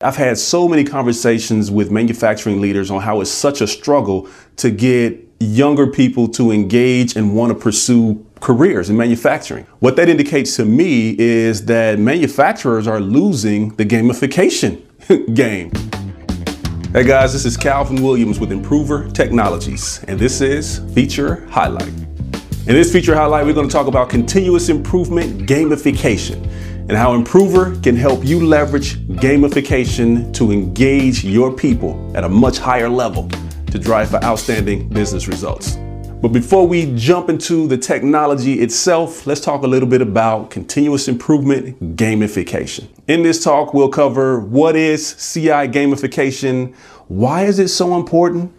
I've had so many conversations with manufacturing leaders on how it's such a struggle to get younger people to engage and want to pursue careers in manufacturing. What that indicates to me is that manufacturers are losing the gamification game. Hey guys, this is Calvin Williams with Improver Technologies, and this is Feature Highlight. In this feature highlight, we're going to talk about continuous improvement gamification and how Improver can help you leverage gamification to engage your people at a much higher level to drive for outstanding business results. But before we jump into the technology itself, let's talk a little bit about continuous improvement gamification. In this talk, we'll cover what is CI gamification, why is it so important,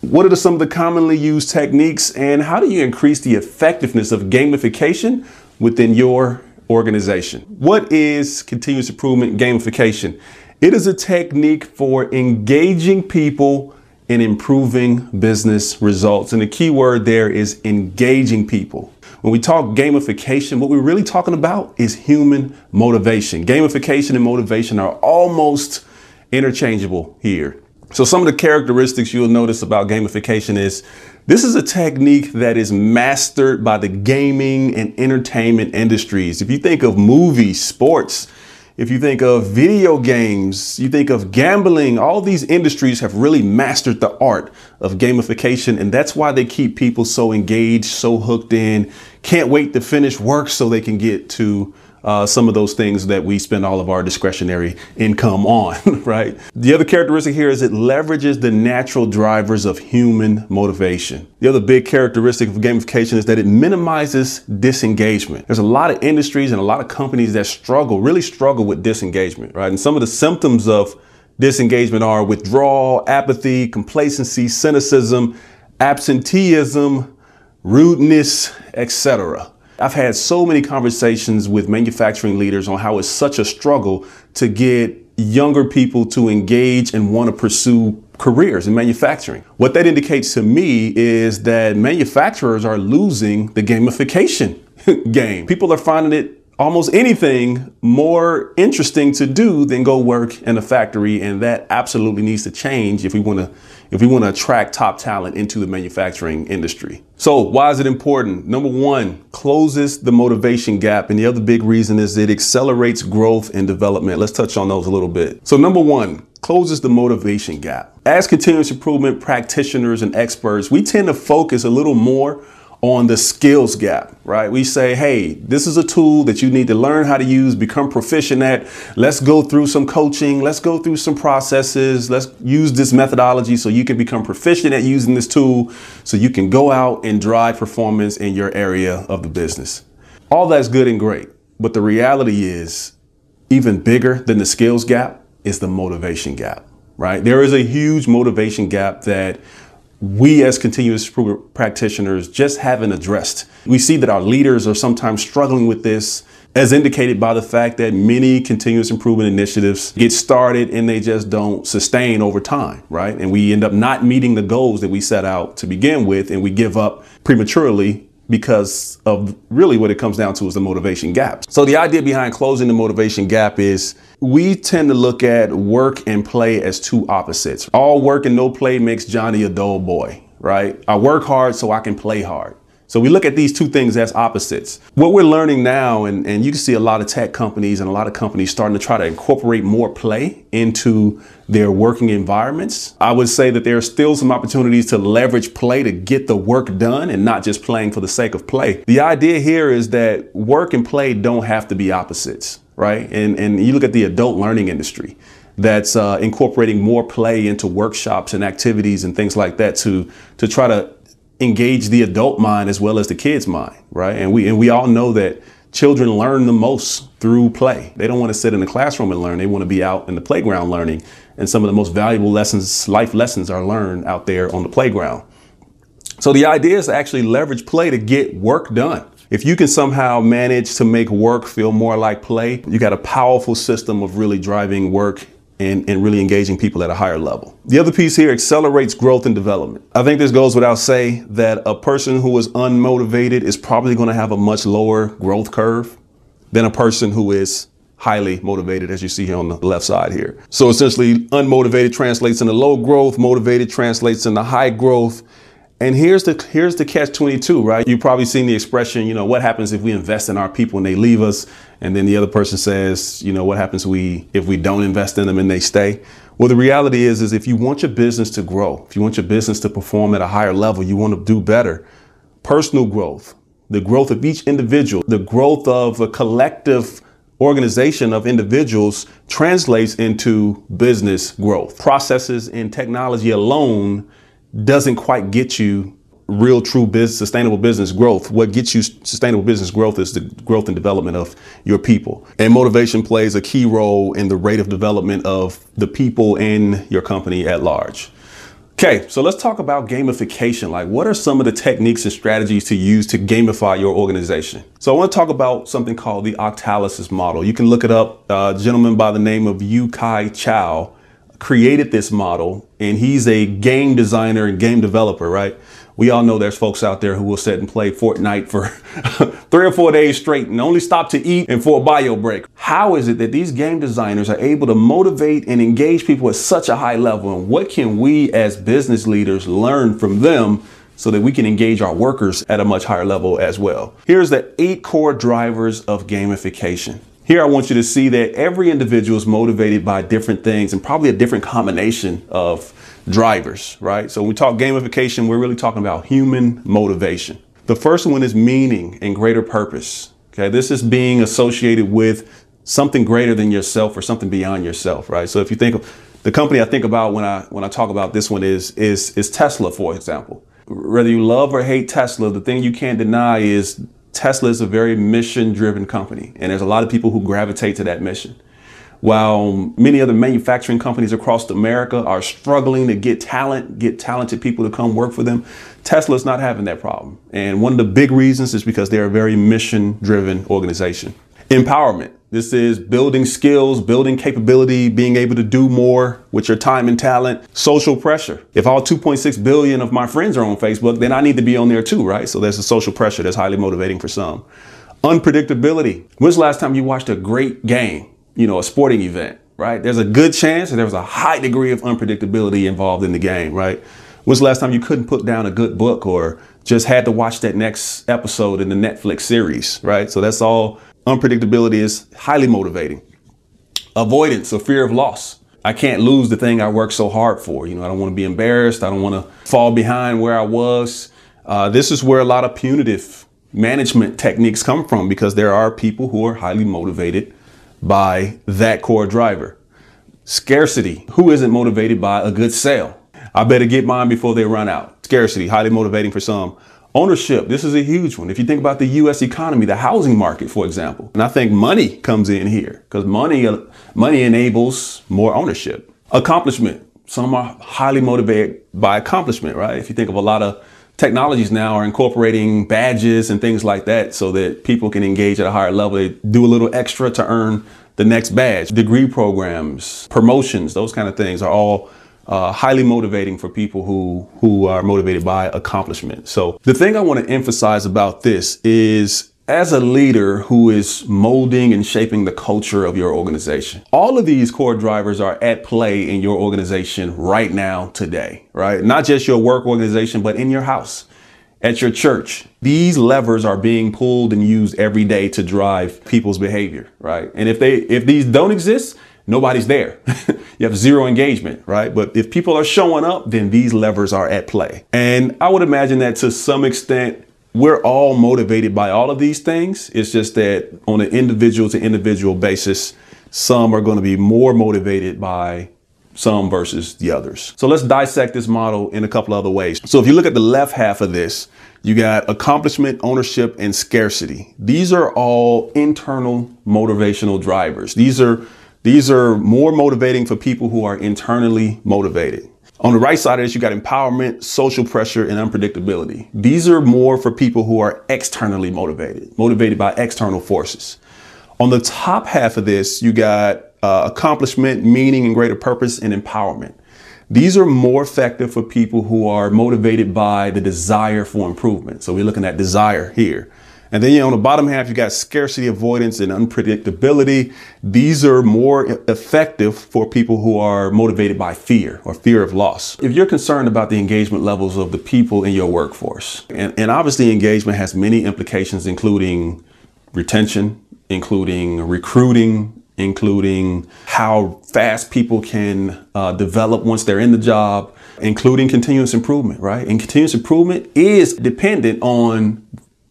what are some of the commonly used techniques, and how do you increase the effectiveness of gamification within your organization. What is continuous improvement gamification? It is a technique for engaging people in improving business results. And the key word there is engaging people. When we talk gamification, what we're really talking about is human motivation. Gamification and motivation are almost interchangeable here. So some of the characteristics you'll notice about gamification is this is a technique that is mastered by the gaming and entertainment industries. If you think of movies, sports, if you think of video games, you think of gambling, all these industries have really mastered the art of gamification. And that's why they keep people so engaged, so hooked in, can't wait to finish work so they can get to uh, some of those things that we spend all of our discretionary income on, right? The other characteristic here is it leverages the natural drivers of human motivation. The other big characteristic of gamification is that it minimizes disengagement. There's a lot of industries and a lot of companies that struggle, really struggle with disengagement, right? And some of the symptoms of disengagement are withdrawal, apathy, complacency, cynicism, absenteeism, rudeness, etc. I've had so many conversations with manufacturing leaders on how it's such a struggle to get younger people to engage and want to pursue careers in manufacturing. What that indicates to me is that manufacturers are losing the gamification game. People are finding it almost anything more interesting to do than go work in a factory and that absolutely needs to change if we want to if we want to attract top talent into the manufacturing industry. So why is it important? Number one, closes the motivation gap. And the other big reason is it accelerates growth and development. Let's touch on those a little bit. So number one, closes the motivation gap. As continuous improvement practitioners and experts, we tend to focus a little more on the skills gap, right? We say, hey, this is a tool that you need to learn how to use, become proficient at. Let's go through some coaching. Let's go through some processes. Let's use this methodology so you can become proficient at using this tool so you can go out and drive performance in your area of the business. All that's good and great. But the reality is, even bigger than the skills gap is the motivation gap, right? There is a huge motivation gap that we as continuous improvement practitioners just haven't addressed. We see that our leaders are sometimes struggling with this as indicated by the fact that many continuous improvement initiatives get started and they just don't sustain over time, right? And we end up not meeting the goals that we set out to begin with and we give up prematurely because of really what it comes down to is the motivation gap. So the idea behind closing the motivation gap is we tend to look at work and play as two opposites. All work and no play makes Johnny a dull boy, right? I work hard so I can play hard. So we look at these two things as opposites. What we're learning now, and, and you can see a lot of tech companies and a lot of companies starting to try to incorporate more play into their working environments. I would say that there are still some opportunities to leverage play to get the work done and not just playing for the sake of play. The idea here is that work and play don't have to be opposites, right? And, and you look at the adult learning industry that's uh, incorporating more play into workshops and activities and things like that to to try to engage the adult mind as well as the kid's mind, right? And we and we all know that children learn the most through play. They don't want to sit in the classroom and learn. They want to be out in the playground learning. And some of the most valuable lessons, life lessons are learned out there on the playground. So the idea is to actually leverage play to get work done. If you can somehow manage to make work feel more like play, you got a powerful system of really driving work and, and really engaging people at a higher level. The other piece here accelerates growth and development. I think this goes without say that a person who is unmotivated is probably going to have a much lower growth curve than a person who is highly motivated, as you see here on the left side here. So essentially, unmotivated translates into low growth, motivated translates into high growth. And here's the here's the catch 22, right? You've probably seen the expression, you know, what happens if we invest in our people and they leave us? And then the other person says, you know, what happens we if we don't invest in them and they stay? Well, the reality is, is if you want your business to grow, if you want your business to perform at a higher level, you want to do better, personal growth, the growth of each individual, the growth of a collective organization of individuals translates into business growth. Processes and technology alone doesn't quite get you real true business sustainable business growth what gets you sustainable business growth is the growth and development of your people and motivation plays a key role in the rate of development of the people in your company at large Okay, so let's talk about gamification. Like, what are some of the techniques and strategies to use to gamify your organization? So, I want to talk about something called the Octalysis model. You can look it up. Uh, a gentleman by the name of Yu Kai Chou created this model, and he's a game designer and game developer, right? We all know there's folks out there who will sit and play Fortnite for three or four days straight and only stop to eat and for a bio break. How is it that these game designers are able to motivate and engage people at such a high level? And what can we as business leaders learn from them so that we can engage our workers at a much higher level as well? Here's the eight core drivers of gamification. Here, I want you to see that every individual is motivated by different things and probably a different combination of drivers, right? So when we talk gamification, we're really talking about human motivation. The first one is meaning and greater purpose. Okay, this is being associated with something greater than yourself or something beyond yourself, right? So if you think of the company I think about when I when I talk about this one is is is Tesla, for example. Whether you love or hate Tesla, the thing you can't deny is Tesla is a very mission driven company, and there's a lot of people who gravitate to that mission. While many other manufacturing companies across America are struggling to get talent, get talented people to come work for them, Tesla's not having that problem. And one of the big reasons is because they're a very mission driven organization. Empowerment. This is building skills, building capability, being able to do more with your time and talent. Social pressure. If all 2.6 billion of my friends are on Facebook, then I need to be on there too, right? So there's a social pressure that's highly motivating for some. Unpredictability. When's the last time you watched a great game? you know, a sporting event, right? There's a good chance that there was a high degree of unpredictability involved in the game, right? When's the last time you couldn't put down a good book or just had to watch that next episode in the Netflix series, right? So that's all unpredictability is highly motivating. Avoidance or fear of loss. I can't lose the thing I worked so hard for. You know, I don't want to be embarrassed. I don't want to fall behind where I was. Uh, this is where a lot of punitive management techniques come from because there are people who are highly motivated by that core driver. Scarcity. Who isn't motivated by a good sale? I better get mine before they run out. Scarcity, highly motivating for some. Ownership, this is a huge one. If you think about the US economy, the housing market, for example, and I think money comes in here because money, uh, money enables more ownership. Accomplishment, some are highly motivated by accomplishment, right? If you think of a lot of technologies now are incorporating badges and things like that so that people can engage at a higher level. They do a little extra to earn the next badge. Degree programs, promotions, those kind of things are all uh, highly motivating for people who who are motivated by accomplishment. So the thing I want to emphasize about this is as a leader who is molding and shaping the culture of your organization, all of these core drivers are at play in your organization right now, today, right? Not just your work organization, but in your house, at your church. These levers are being pulled and used every day to drive people's behavior, right? And if they, if these don't exist, nobody's there. you have zero engagement, right? But if people are showing up, then these levers are at play. And I would imagine that to some extent, we're all motivated by all of these things. It's just that on an individual to individual basis, some are going to be more motivated by some versus the others. So let's dissect this model in a couple other ways. So if you look at the left half of this, you got accomplishment, ownership, and scarcity. These are all internal motivational drivers. These are these are more motivating for people who are internally motivated. On the right side of this, you got empowerment, social pressure, and unpredictability. These are more for people who are externally motivated, motivated by external forces. On the top half of this, you got uh, accomplishment, meaning, and greater purpose and empowerment. These are more effective for people who are motivated by the desire for improvement. So we're looking at desire here. And then you know, on the bottom half, you got scarcity avoidance and unpredictability. These are more effective for people who are motivated by fear or fear of loss. If you're concerned about the engagement levels of the people in your workforce, and, and obviously engagement has many implications, including retention, including recruiting, including how fast people can uh, develop once they're in the job, including continuous improvement, right? And continuous improvement is dependent on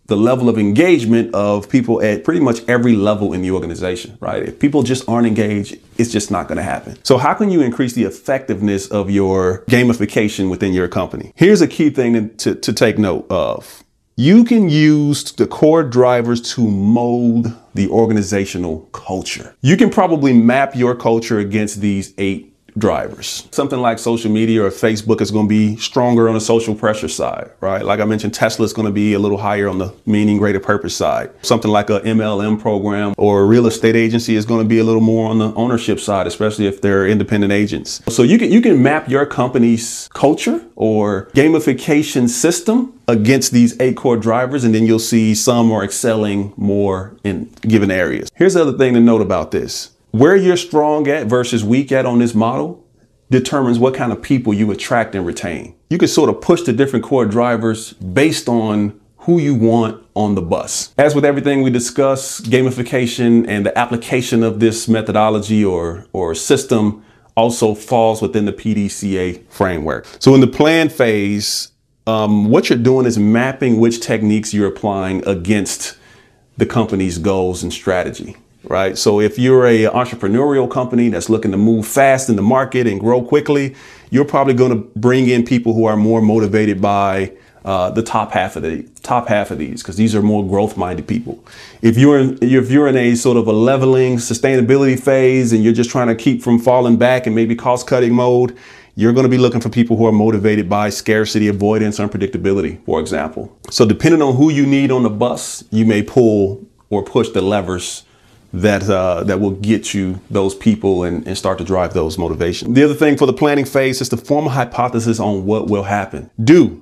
the level of engagement of people at pretty much every level in the organization, right? If people just aren't engaged, it's just not going to happen. So how can you increase the effectiveness of your gamification within your company? Here's a key thing to, to take note of. You can use the core drivers to mold the organizational culture. You can probably map your culture against these eight drivers. Something like social media or Facebook is going to be stronger on the social pressure side, right? Like I mentioned, Tesla is going to be a little higher on the meaning greater purpose side. Something like a MLM program or a real estate agency is going to be a little more on the ownership side, especially if they're independent agents. So you can you can map your company's culture or gamification system against these eight core drivers, and then you'll see some are excelling more in given areas. Here's the other thing to note about this where you're strong at versus weak at on this model determines what kind of people you attract and retain. You can sort of push the different core drivers based on who you want on the bus. As with everything we discuss, gamification and the application of this methodology or, or system also falls within the PDCA framework. So in the plan phase, um, what you're doing is mapping which techniques you're applying against the company's goals and strategy right? So if you're a entrepreneurial company that's looking to move fast in the market and grow quickly, you're probably going to bring in people who are more motivated by uh, the top half of the top half of these because these are more growth-minded people. If you're in, if you're in a sort of a leveling sustainability phase and you're just trying to keep from falling back and maybe cost-cutting mode, you're going to be looking for people who are motivated by scarcity, avoidance, unpredictability, for example. So depending on who you need on the bus, you may pull or push the levers that uh, that will get you those people and, and start to drive those motivations. The other thing for the planning phase is to form a hypothesis on what will happen. Do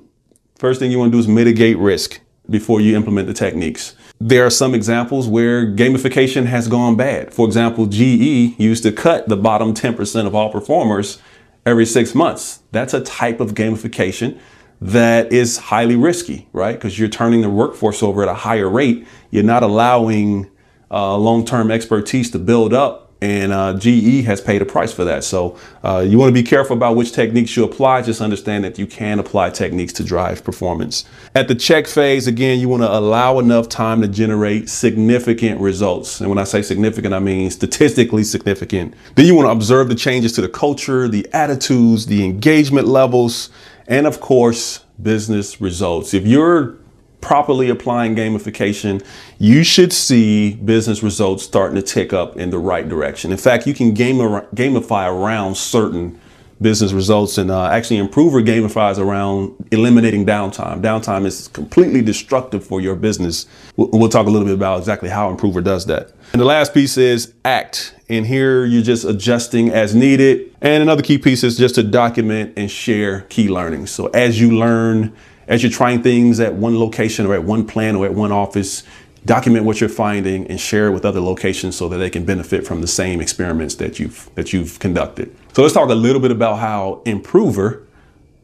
first thing you want to do is mitigate risk before you implement the techniques. There are some examples where gamification has gone bad. For example, GE used to cut the bottom 10% of all performers every six months. That's a type of gamification that is highly risky, right? Because you're turning the workforce over at a higher rate. You're not allowing uh, long-term expertise to build up and uh, GE has paid a price for that. So uh, you want to be careful about which techniques you apply. Just understand that you can apply techniques to drive performance. At the check phase, again, you want to allow enough time to generate significant results. And when I say significant, I mean statistically significant. Then you want to observe the changes to the culture, the attitudes, the engagement levels, and of course, business results. If you're properly applying gamification, you should see business results starting to tick up in the right direction. In fact, you can game, gamify around certain business results and uh, actually improver gamifies around eliminating downtime. Downtime is completely destructive for your business. We'll, we'll talk a little bit about exactly how improver does that. And the last piece is act. And here you're just adjusting as needed. And another key piece is just to document and share key learnings. So as you learn, as you're trying things at one location or at one plant or at one office, document what you're finding and share it with other locations so that they can benefit from the same experiments that you've that you've conducted. So let's talk a little bit about how Improver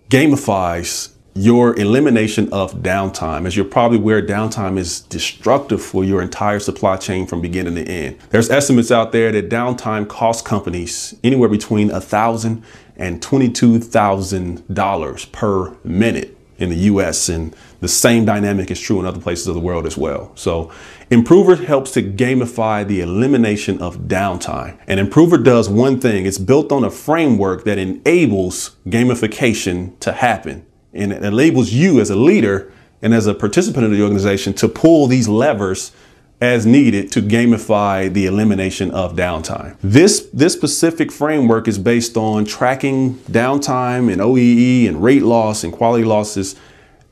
gamifies your elimination of downtime. As you're probably aware, downtime is destructive for your entire supply chain from beginning to end. There's estimates out there that downtime costs companies anywhere between a thousand and twenty-two thousand dollars per minute in the US and the same dynamic is true in other places of the world as well. So Improver helps to gamify the elimination of downtime. And Improver does one thing, it's built on a framework that enables gamification to happen. And it enables you as a leader and as a participant of the organization to pull these levers as needed to gamify the elimination of downtime. This, this specific framework is based on tracking downtime and OEE and rate loss and quality losses,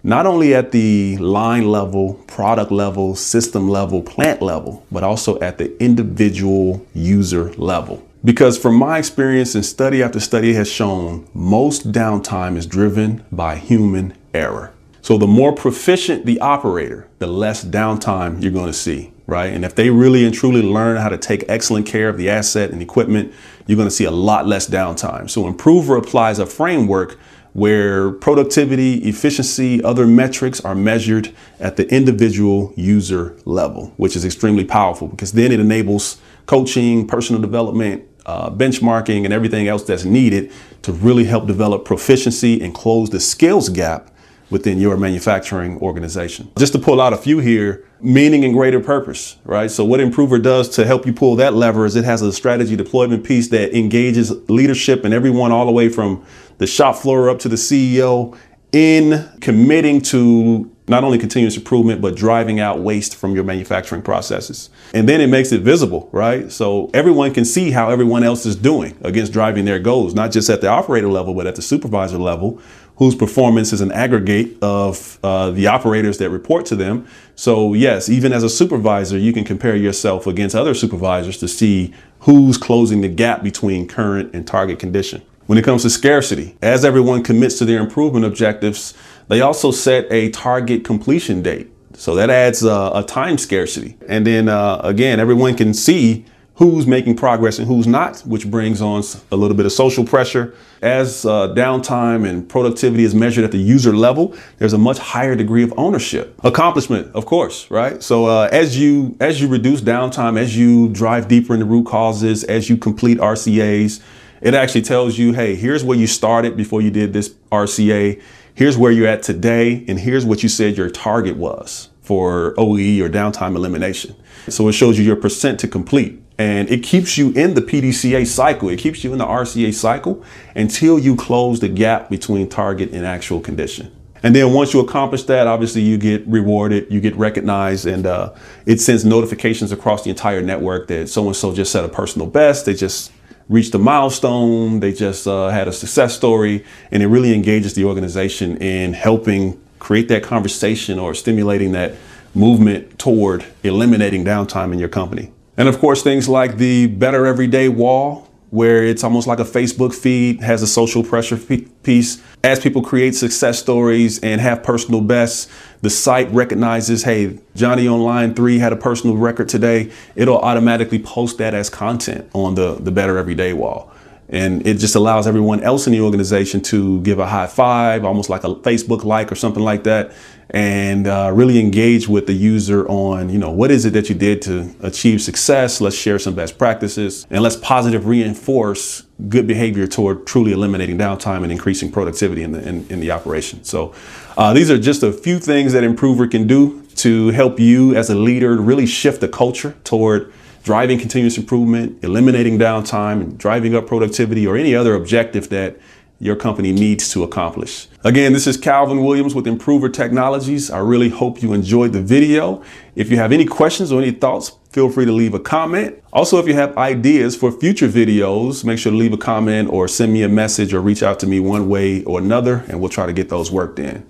not only at the line level, product level, system level, plant level, but also at the individual user level. Because from my experience and study after study has shown, most downtime is driven by human error. So the more proficient the operator, the less downtime you're going to see, right? And if they really and truly learn how to take excellent care of the asset and equipment, you're going to see a lot less downtime. So Improver applies a framework where productivity, efficiency, other metrics are measured at the individual user level, which is extremely powerful because then it enables coaching, personal development, uh, benchmarking, and everything else that's needed to really help develop proficiency and close the skills gap within your manufacturing organization. Just to pull out a few here, meaning and greater purpose, right? So what Improver does to help you pull that lever is it has a strategy deployment piece that engages leadership and everyone all the way from the shop floor up to the CEO in committing to not only continuous improvement, but driving out waste from your manufacturing processes. And then it makes it visible, right? So everyone can see how everyone else is doing against driving their goals, not just at the operator level, but at the supervisor level, whose performance is an aggregate of uh, the operators that report to them. So yes, even as a supervisor, you can compare yourself against other supervisors to see who's closing the gap between current and target condition. When it comes to scarcity, as everyone commits to their improvement objectives, they also set a target completion date. So that adds a, a time scarcity. And then uh, again, everyone can see who's making progress and who's not, which brings on a little bit of social pressure. As uh, downtime and productivity is measured at the user level, there's a much higher degree of ownership. Accomplishment, of course, right? So uh, as you as you reduce downtime, as you drive deeper into root causes, as you complete RCAs, it actually tells you, hey, here's where you started before you did this RCA. Here's where you're at today, and here's what you said your target was for OE or downtime elimination. So it shows you your percent to complete and it keeps you in the PDCA cycle. It keeps you in the RCA cycle until you close the gap between target and actual condition. And then once you accomplish that, obviously you get rewarded, you get recognized, and uh, it sends notifications across the entire network that so and so just set a personal best. They just reached a milestone. They just uh, had a success story, and it really engages the organization in helping create that conversation or stimulating that movement toward eliminating downtime in your company. And of course, things like the Better Everyday Wall, where it's almost like a Facebook feed, has a social pressure piece. As people create success stories and have personal bests, the site recognizes, hey, Johnny on line three had a personal record today. It'll automatically post that as content on the, the Better Everyday Wall. And it just allows everyone else in the organization to give a high five, almost like a Facebook like or something like that, and uh, really engage with the user on, you know, what is it that you did to achieve success? Let's share some best practices and let's positive reinforce good behavior toward truly eliminating downtime and increasing productivity in the, in, in the operation. So uh, these are just a few things that Improver can do to help you as a leader really shift the culture toward driving continuous improvement, eliminating downtime, and driving up productivity, or any other objective that your company needs to accomplish. Again, this is Calvin Williams with Improver Technologies. I really hope you enjoyed the video. If you have any questions or any thoughts, feel free to leave a comment. Also, if you have ideas for future videos, make sure to leave a comment or send me a message or reach out to me one way or another, and we'll try to get those worked in.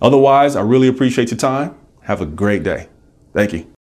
Otherwise, I really appreciate your time. Have a great day. Thank you.